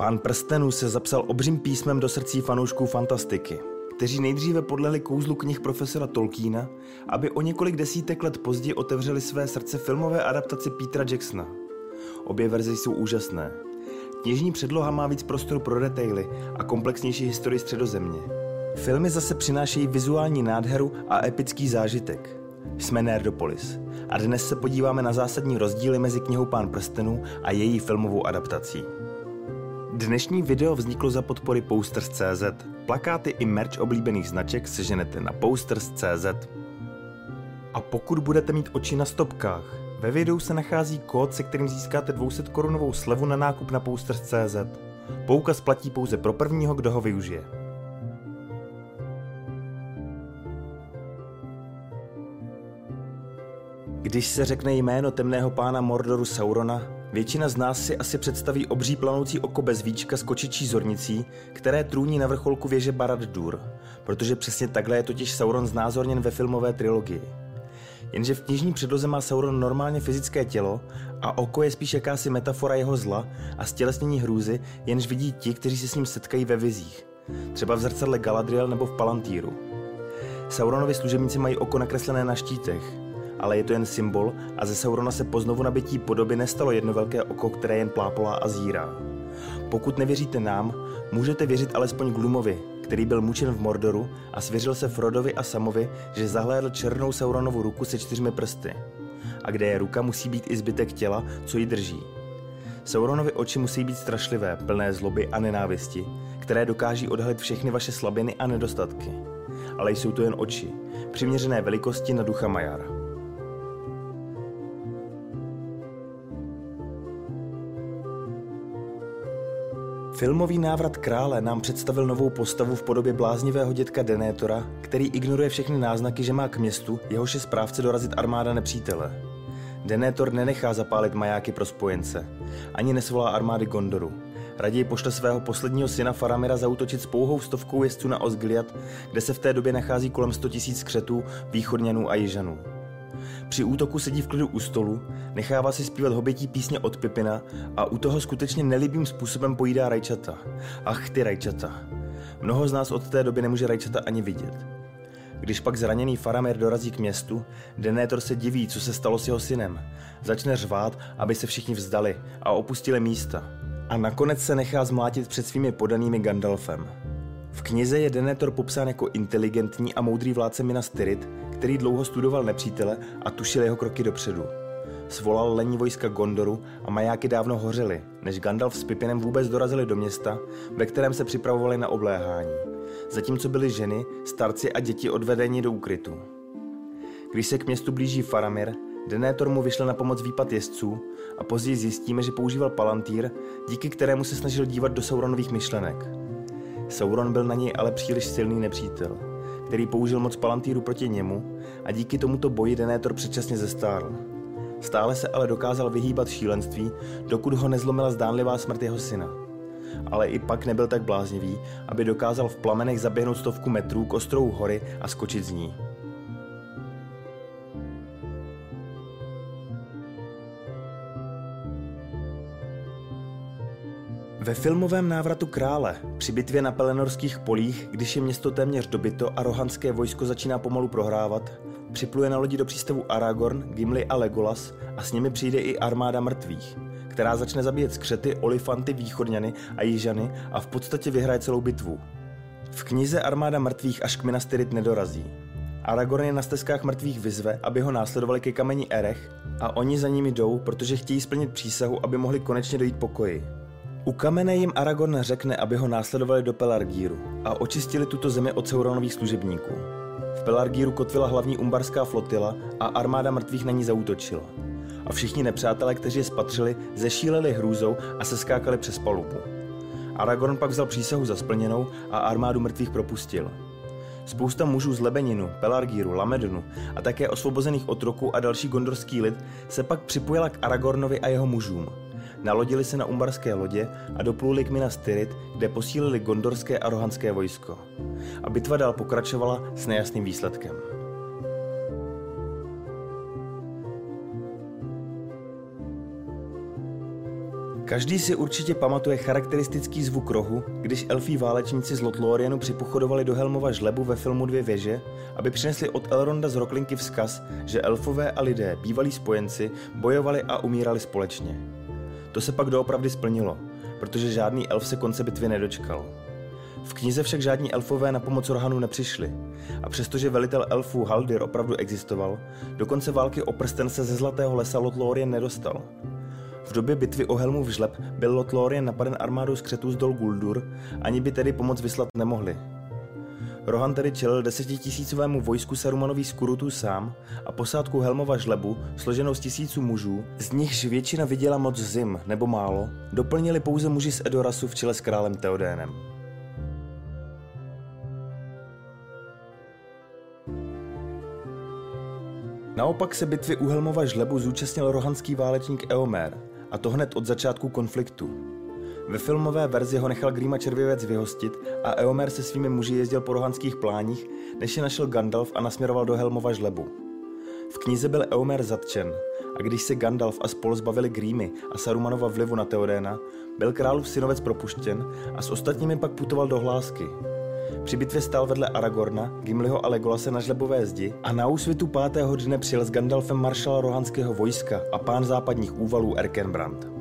Pán prstenů se zapsal obřím písmem do srdcí fanoušků fantastiky, kteří nejdříve podleli kouzlu knih profesora Tolkiena, aby o několik desítek let později otevřeli své srdce filmové adaptaci Petra Jacksona. Obě verze jsou úžasné. Knižní předloha má víc prostoru pro detaily a komplexnější historii středozemě. Filmy zase přinášejí vizuální nádheru a epický zážitek. Jsme Nerdopolis a dnes se podíváme na zásadní rozdíly mezi knihou Pán prstenů a její filmovou adaptací. Dnešní video vzniklo za podpory Posters.cz. Plakáty i merch oblíbených značek seženete na Posters.cz. A pokud budete mít oči na stopkách, ve videu se nachází kód, se kterým získáte 200 korunovou slevu na nákup na Posters.cz. Poukaz platí pouze pro prvního, kdo ho využije. Když se řekne jméno temného pána Mordoru Saurona, většina z nás si asi představí obří planoucí oko bez víčka s kočičí zornicí, které trůní na vrcholku věže Barad-dur, protože přesně takhle je totiž Sauron znázorněn ve filmové trilogii. Jenže v knižní předloze má Sauron normálně fyzické tělo a oko je spíš jakási metafora jeho zla a stělesnění hrůzy, jenž vidí ti, kteří se s ním setkají ve vizích. Třeba v zrcadle Galadriel nebo v Palantíru. Sauronovi služebníci mají oko nakreslené na štítech, ale je to jen symbol a ze Saurona se po znovu nabití podoby nestalo jedno velké oko, které jen plápolá a zírá. Pokud nevěříte nám, můžete věřit alespoň Glumovi, který byl mučen v Mordoru a svěřil se Frodovi a Samovi, že zahlédl černou Sauronovu ruku se čtyřmi prsty. A kde je ruka, musí být i zbytek těla, co ji drží. Sauronovi oči musí být strašlivé, plné zloby a nenávisti, které dokáží odhalit všechny vaše slabiny a nedostatky. Ale jsou to jen oči, přiměřené velikosti na ducha Majara. Filmový návrat krále nám představil novou postavu v podobě bláznivého dětka Denétora, který ignoruje všechny náznaky, že má k městu, jehož je správce dorazit armáda nepřítele. Denétor nenechá zapálit majáky pro spojence, ani nesvolá armády Gondoru. Raději pošle svého posledního syna Faramira zautočit s pouhou stovkou jezdců na Osgiliad, kde se v té době nachází kolem 100 000 křetů, východňanů a jižanů. Při útoku sedí v klidu u stolu, nechává si zpívat hobití písně od Pipina a u toho skutečně nelibým způsobem pojídá rajčata. Ach ty rajčata. Mnoho z nás od té doby nemůže rajčata ani vidět. Když pak zraněný Faramir dorazí k městu, Denétor se diví, co se stalo s jeho synem. Začne řvát, aby se všichni vzdali a opustili místa. A nakonec se nechá zmlátit před svými podanými Gandalfem. V knize je Denétor popsán jako inteligentní a moudrý vládce Minas Tirith, který dlouho studoval nepřítele a tušil jeho kroky dopředu. Svolal lení vojska Gondoru a majáky dávno hořely, než Gandalf s Pipinem vůbec dorazili do města, ve kterém se připravovali na obléhání. Zatímco byly ženy, starci a děti odvedeni do úkrytu. Když se k městu blíží Faramir, Denétor mu vyšle na pomoc výpad jezdců a později zjistíme, že používal palantýr, díky kterému se snažil dívat do Sauronových myšlenek. Sauron byl na něj ale příliš silný nepřítel, který použil moc palantýru proti němu a díky tomuto boji Denétor předčasně zestárl. Stále se ale dokázal vyhýbat šílenství, dokud ho nezlomila zdánlivá smrt jeho syna. Ale i pak nebyl tak bláznivý, aby dokázal v plamenech zaběhnout stovku metrů k ostrou hory a skočit z ní. Ve filmovém návratu krále, při bitvě na Pelenorských polích, když je město téměř dobyto a rohanské vojsko začíná pomalu prohrávat, připluje na lodi do přístavu Aragorn, Gimli a Legolas a s nimi přijde i armáda mrtvých, která začne zabíjet skřety, olifanty, východňany a jižany a v podstatě vyhraje celou bitvu. V knize Armáda mrtvých až k Minas Tirith nedorazí. Aragorn je na stezkách mrtvých vyzve, aby ho následovali ke kameni Erech a oni za nimi jdou, protože chtějí splnit přísahu, aby mohli konečně dojít pokoji. U kamene jim Aragorn řekne, aby ho následovali do Pelargíru a očistili tuto zemi od Sauronových služebníků. V Pelargíru kotvila hlavní umbarská flotila a armáda mrtvých na ní zautočila. A všichni nepřátelé, kteří je spatřili, zešíleli hrůzou a se skákali přes palubu. Aragorn pak vzal přísahu za splněnou a armádu mrtvých propustil. Spousta mužů z Lebeninu, Pelargíru, Lamedonu a také osvobozených otroků a další gondorský lid se pak připojila k Aragornovi a jeho mužům – Nalodili se na umbarské lodě a dopluli k Minas Tirith, kde posílili gondorské a rohanské vojsko. A bitva dál pokračovala s nejasným výsledkem. Každý si určitě pamatuje charakteristický zvuk rohu, když elfí válečníci z Lotlorienu připochodovali do Helmova žlebu ve filmu Dvě věže, aby přinesli od Elronda z Roklinky vzkaz, že elfové a lidé, bývalí spojenci, bojovali a umírali společně. To se pak doopravdy splnilo, protože žádný elf se konce bitvy nedočkal. V knize však žádní elfové na pomoc Rohanu nepřišli. A přestože velitel elfů Haldir opravdu existoval, do konce války o prsten se ze Zlatého lesa Lothlórien nedostal. V době bitvy o Helmu v žleb byl Lothlórien napaden armádou z křetů z Dol Guldur, ani by tedy pomoc vyslat nemohli. Rohan tedy čelil desetitisícovému vojsku Sarumanových skurutů sám a posádku Helmova žlebu, složenou z tisíců mužů, z nichž většina viděla moc zim nebo málo, doplnili pouze muži z Edorasu v čele s králem Teodénem. Naopak se bitvy u Helmova žlebu zúčastnil rohanský válečník Eomer, a to hned od začátku konfliktu. Ve filmové verzi ho nechal Grýma červěvec vyhostit a Eomer se svými muži jezdil po rohanských pláních, než je našel Gandalf a nasměroval do Helmova žlebu. V knize byl Eomer zatčen a když se Gandalf a spol zbavili Grímy a Sarumanova vlivu na Teodéna, byl králův synovec propuštěn a s ostatními pak putoval do Hlásky, při bitvě stál vedle Aragorna, Gimliho a Legolase na žlebové zdi a na úsvitu pátého dne přijel s Gandalfem maršala rohanského vojska a pán západních úvalů Erkenbrand.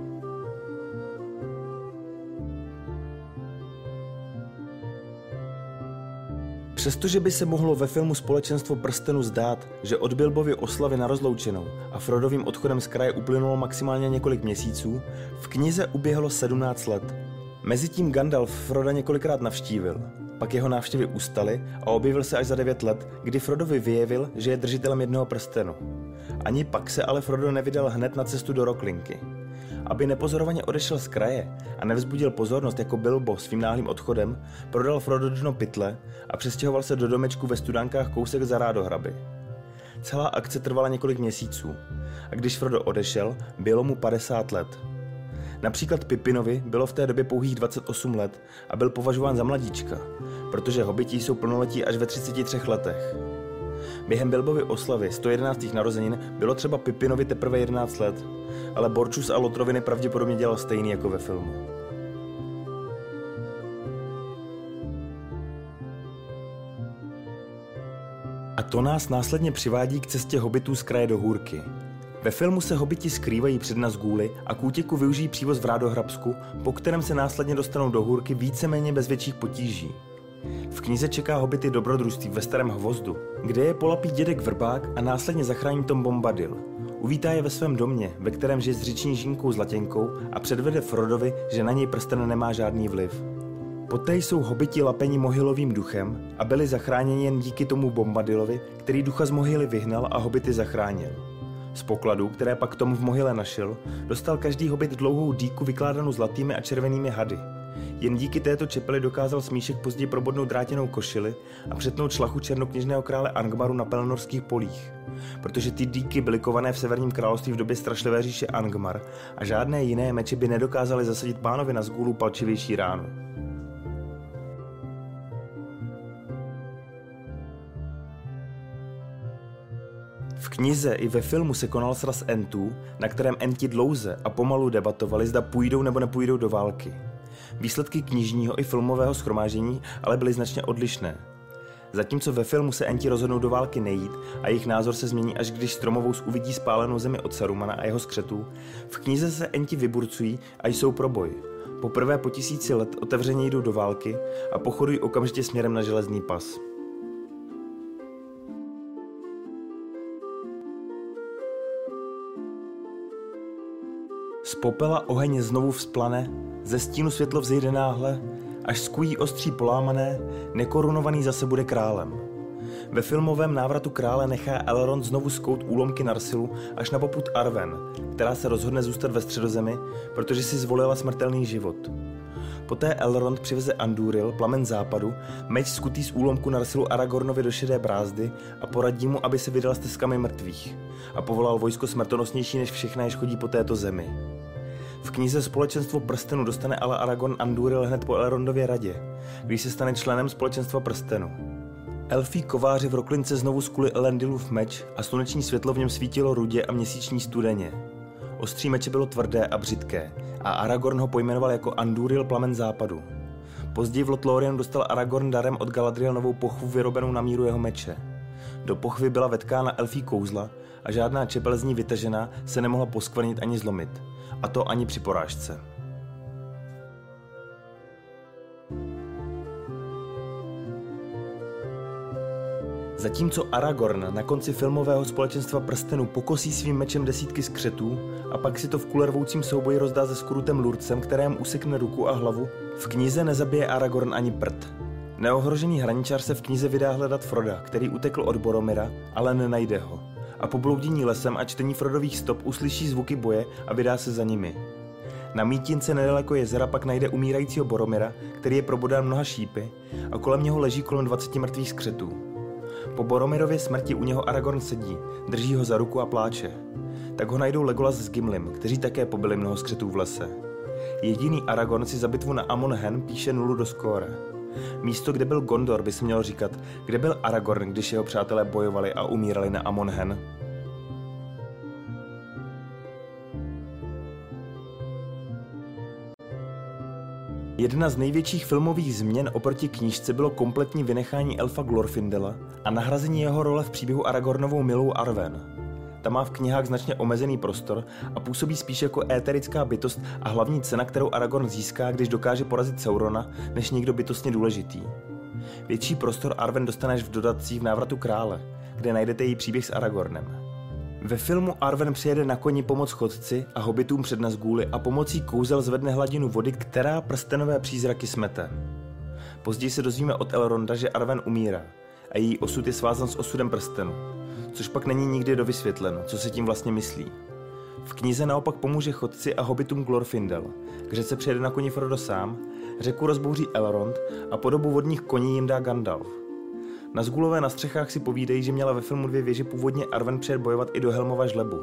Přestože by se mohlo ve filmu Společenstvo prstenu zdát, že od Bilbovy oslavy na rozloučenou a Frodovým odchodem z kraje uplynulo maximálně několik měsíců, v knize uběhlo 17 let. Mezitím Gandalf Froda několikrát navštívil pak jeho návštěvy ustaly a objevil se až za devět let, kdy Frodovi vyjevil, že je držitelem jednoho prstenu. Ani pak se ale Frodo nevydal hned na cestu do Roklinky. Aby nepozorovaně odešel z kraje a nevzbudil pozornost jako Bilbo svým náhlým odchodem, prodal Frodo dno pytle a přestěhoval se do domečku ve studánkách kousek za Rádohraby. Celá akce trvala několik měsíců a když Frodo odešel, bylo mu 50 let. Například Pipinovi bylo v té době pouhých 28 let a byl považován za mladíčka, protože hobití jsou plnoletí až ve 33 letech. Během Bilbovy oslavy 111. narozenin bylo třeba Pipinovi teprve 11 let, ale Borčus a Lotroviny pravděpodobně dělal stejný jako ve filmu. A to nás následně přivádí k cestě hobitů z kraje do hůrky, ve filmu se hobiti skrývají před Nazgûly a Kůtěku využijí přívoz v Rádohrabsku, po kterém se následně dostanou do hůrky víceméně bez větších potíží. V knize čeká hobity dobrodružství ve Starém hvozdu, kde je polapí dědek Vrbák a následně zachrání Tom Bombadil. Uvítá je ve svém domě, ve kterém žije s říční žínkou Zlatěnkou a předvede Frodovi, že na něj prsten nemá žádný vliv. Poté jsou hobiti lapeni mohylovým duchem a byli zachráněni jen díky tomu Bombadilovi, který ducha z mohyly vyhnal a hobity zachránil. Z pokladů, které pak Tom v mohyle našel, dostal každý hobit dlouhou díku vykládanou zlatými a červenými hady. Jen díky této čepeli dokázal Smíšek později probodnout drátěnou košili a přetnout šlachu černokněžného krále Angmaru na pelnorských polích. Protože ty díky byly kované v severním království v době strašlivé říše Angmar a žádné jiné meče by nedokázaly zasadit pánovi na zgůlu palčivější ránu. V knize i ve filmu se konal sraz Entů, na kterém Enti dlouze a pomalu debatovali, zda půjdou nebo nepůjdou do války. Výsledky knižního i filmového schromáždění ale byly značně odlišné. Zatímco ve filmu se Enti rozhodnou do války nejít a jejich názor se změní, až když Stromovous uvidí spálenou zemi od Sarumana a jeho skřetů, v knize se Enti vyburcují a jsou pro boj. Poprvé po tisíci let otevřeně jdou do války a pochodují okamžitě směrem na železný pas. Popela oheň znovu vzplane, ze stínu světlo vzejde náhle, až skují ostří polámané, nekorunovaný zase bude králem. Ve filmovém návratu krále nechá Elrond znovu zkout úlomky Narsilu až na poput Arwen, která se rozhodne zůstat ve středozemi, protože si zvolila smrtelný život. Poté Elrond přiveze Andúril, plamen západu, meč skutý z úlomku Narsilu Aragornovi do šedé brázdy a poradí mu, aby se vydal stezkami mrtvých a povolal vojsko smrtonosnější než všechna, jež chodí po této zemi. V knize Společenstvo prstenu dostane ale Aragorn Andúril hned po Elrondově radě, když se stane členem Společenstva prstenu. Elfí kováři v Roklince znovu skuli Elendilův meč a sluneční světlo v něm svítilo rudě a měsíční studeně. Ostří meče bylo tvrdé a břitké a Aragorn ho pojmenoval jako Anduril plamen západu. Později v Lothlórien dostal Aragorn darem od Galadriel novou pochvu vyrobenou na míru jeho meče. Do pochvy byla vetkána elfí kouzla a žádná čepel z ní vytažená se nemohla poskvrnit ani zlomit. A to ani při porážce. Zatímco Aragorn na konci filmového společenstva prstenu pokosí svým mečem desítky skřetů a pak si to v kulervoucím souboji rozdá se skrutem Lurcem, kterém usekne ruku a hlavu, v knize nezabije Aragorn ani prd. Neohrožený hraničář se v knize vydá hledat Froda, který utekl od Boromira, ale nenajde ho. A po bloudění lesem a čtení Frodových stop uslyší zvuky boje a vydá se za nimi. Na mítince nedaleko jezera pak najde umírajícího Boromira, který je probodán mnoha šípy a kolem něho leží kolem 20 mrtvých skřetů. Po Boromirově smrti u něho Aragorn sedí, drží ho za ruku a pláče. Tak ho najdou Legolas s Gimlim, kteří také pobili mnoho skřetů v lese. Jediný Aragorn si za bitvu na Amon Hen píše nulu do skóre. Místo, kde byl Gondor, by se mělo říkat, kde byl Aragorn, když jeho přátelé bojovali a umírali na Amon Hen. Jedna z největších filmových změn oproti knížce bylo kompletní vynechání elfa Glorfindela a nahrazení jeho role v příběhu Aragornovou milou Arwen. Ta má v knihách značně omezený prostor a působí spíš jako éterická bytost a hlavní cena, kterou Aragorn získá, když dokáže porazit Saurona, než někdo bytostně důležitý. Větší prostor Arwen dostaneš v dodatcích v návratu krále, kde najdete její příběh s Aragornem. Ve filmu Arwen přijede na koni pomoc chodci a hobitům před Nazgûly a pomocí kouzel zvedne hladinu vody, která prstenové přízraky smete. Později se dozvíme od Elronda, že Arwen umírá a její osud je svázan s osudem prstenu, což pak není nikdy dovysvětleno, co se tím vlastně myslí. V knize naopak pomůže chodci a hobitům Glorfindel. K řece přijede na koni Frodo sám, řeku rozbouří Elrond a podobu vodních koní jim dá Gandalf. Na zgulové na střechách si povídají, že měla ve filmu dvě věže původně Arwen přijet bojovat i do Helmova žlebu,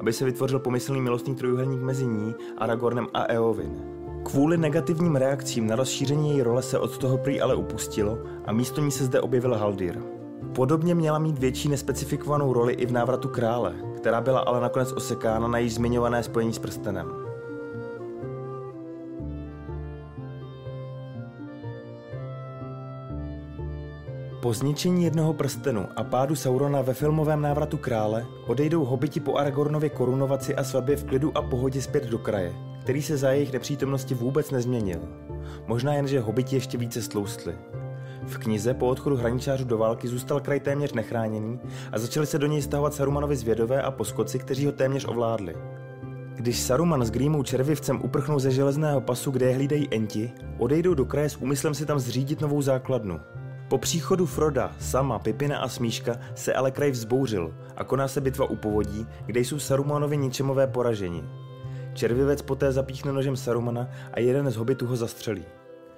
aby se vytvořil pomyslný milostný trojuhelník mezi ní, Aragornem a Eowyn. Kvůli negativním reakcím na rozšíření její role se od toho prý ale upustilo a místo ní se zde objevil Haldir. Podobně měla mít větší nespecifikovanou roli i v návratu krále, která byla ale nakonec osekána na již zmiňované spojení s prstenem. Po zničení jednoho prstenu a pádu Saurona ve filmovém návratu krále odejdou hobiti po Aragornově korunovaci a svatbě v klidu a pohodě zpět do kraje, který se za jejich nepřítomnosti vůbec nezměnil. Možná jen, že hobiti ještě více stloustli. V knize po odchodu hraničářů do války zůstal kraj téměř nechráněný a začali se do něj stahovat Sarumanovi zvědové a poskoci, kteří ho téměř ovládli. Když Saruman s Grímou červivcem uprchnou ze železného pasu, kde je hlídají enti, odejdou do kraje s úmyslem si tam zřídit novou základnu. Po příchodu Froda, Sama, Pipina a Smíška se ale kraj vzbouřil a koná se bitva u povodí, kde jsou Sarumanovi ničemové poraženi. Červivec poté zapíchne nožem Sarumana a jeden z hobitů ho zastřelí.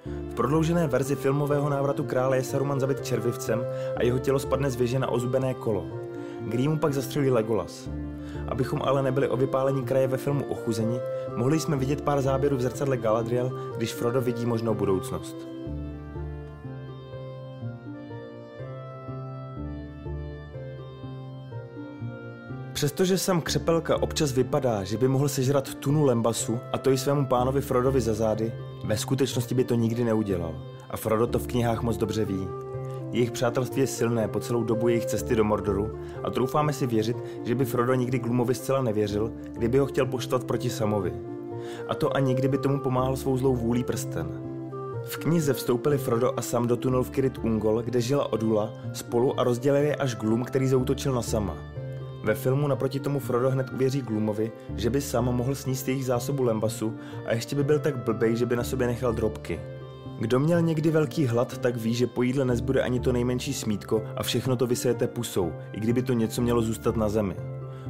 V prodloužené verzi filmového návratu krále je Saruman zabit červivcem a jeho tělo spadne z věže na ozubené kolo. Grímu pak zastřelí Legolas. Abychom ale nebyli o vypálení kraje ve filmu ochuzeni, mohli jsme vidět pár záběrů v zrcadle Galadriel, když Frodo vidí možnou budoucnost. Přestože sam Křepelka občas vypadá, že by mohl sežrat tunu Lembasu a to i svému pánovi Frodovi za zády, ve skutečnosti by to nikdy neudělal. A Frodo to v knihách moc dobře ví. Jejich přátelství je silné po celou dobu jejich cesty do Mordoru a troufáme si věřit, že by Frodo nikdy Glumovi zcela nevěřil, kdyby ho chtěl poštvat proti Samovi. A to ani kdyby tomu pomáhal svou zlou vůlí prsten. V knize vstoupili Frodo a Sam do tunelu v Kirit Ungol, kde žila Odula, spolu a rozdělili až Glum, který zautočil na Sama. Ve filmu naproti tomu Frodo hned uvěří Gloomovi, že by sám mohl sníst jejich zásobu lembasu a ještě by byl tak blbej, že by na sobě nechal drobky. Kdo měl někdy velký hlad, tak ví, že po jídle nezbude ani to nejmenší smítko a všechno to vysejete pusou, i kdyby to něco mělo zůstat na zemi.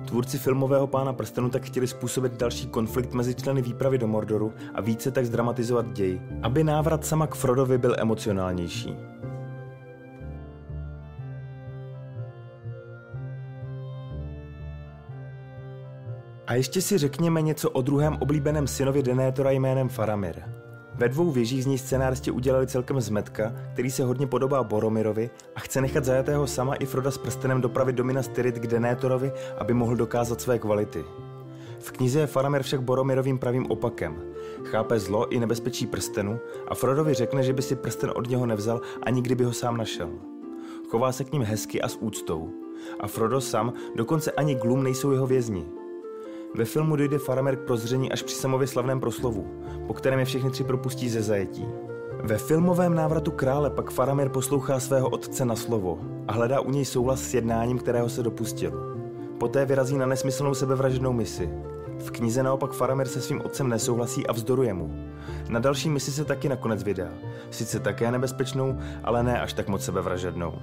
Tvůrci filmového pána prstenu tak chtěli způsobit další konflikt mezi členy výpravy do Mordoru a více tak zdramatizovat děj, aby návrat sama k Frodovi byl emocionálnější. A ještě si řekněme něco o druhém oblíbeném synovi Denétora jménem Faramir. Ve dvou věžích z ní scénáristi udělali celkem zmetka, který se hodně podobá Boromirovi a chce nechat zajatého sama i Froda s prstenem dopravit do Minas Tirith k Denétorovi, aby mohl dokázat své kvality. V knize je Faramir však Boromirovým pravým opakem. Chápe zlo i nebezpečí prstenu a Frodovi řekne, že by si prsten od něho nevzal ani kdyby ho sám našel. Chová se k ním hezky a s úctou. A Frodo sám, dokonce ani Glum nejsou jeho vězni. Ve filmu dojde Faramir k prozření až při samově slavném proslovu, po kterém je všechny tři propustí ze zajetí. Ve filmovém návratu krále pak Faramir poslouchá svého otce na slovo a hledá u něj souhlas s jednáním, kterého se dopustil. Poté vyrazí na nesmyslnou sebevražednou misi. V knize naopak Faramir se svým otcem nesouhlasí a vzdoruje mu. Na další misi se taky nakonec vydá. Sice také nebezpečnou, ale ne až tak moc sebevražednou.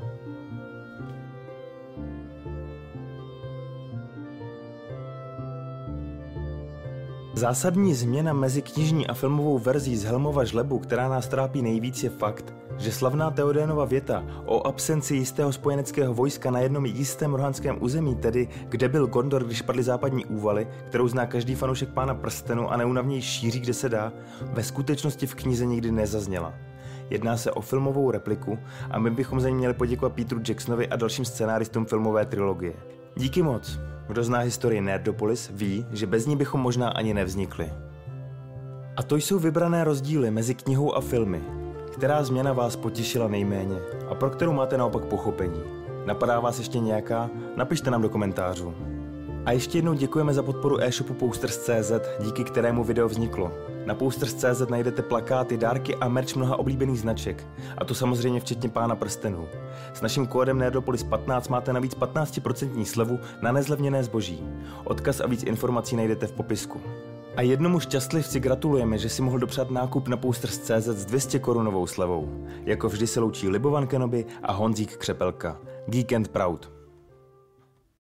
Zásadní změna mezi knižní a filmovou verzí z Helmova žlebu, která nás trápí nejvíc, je fakt, že slavná Teodénova věta o absenci jistého spojeneckého vojska na jednom jistém rohanském území, tedy kde byl Gondor, když padly západní úvaly, kterou zná každý fanoušek pána prstenu a neunavněji šíří, kde se dá, ve skutečnosti v knize nikdy nezazněla. Jedná se o filmovou repliku a my bychom za ní měli poděkovat Petru Jacksonovi a dalším scénáristům filmové trilogie. Díky moc. Kdo zná historii Nerdopolis, ví, že bez ní bychom možná ani nevznikli. A to jsou vybrané rozdíly mezi knihou a filmy. Která změna vás potěšila nejméně a pro kterou máte naopak pochopení? Napadá vás ještě nějaká? Napište nám do komentářů. A ještě jednou děkujeme za podporu e-shopu Posters.cz, díky kterému video vzniklo. Na Posters.cz najdete plakáty, dárky a merch mnoha oblíbených značek. A to samozřejmě včetně pána prstenů. S naším kódem Nerdopolis15 máte navíc 15% slevu na nezlevněné zboží. Odkaz a víc informací najdete v popisku. A jednomu šťastlivci gratulujeme, že si mohl dopřát nákup na Posters.cz s 200 korunovou slevou. Jako vždy se loučí Libovan Kenobi a Honzík Křepelka. Geek and Proud.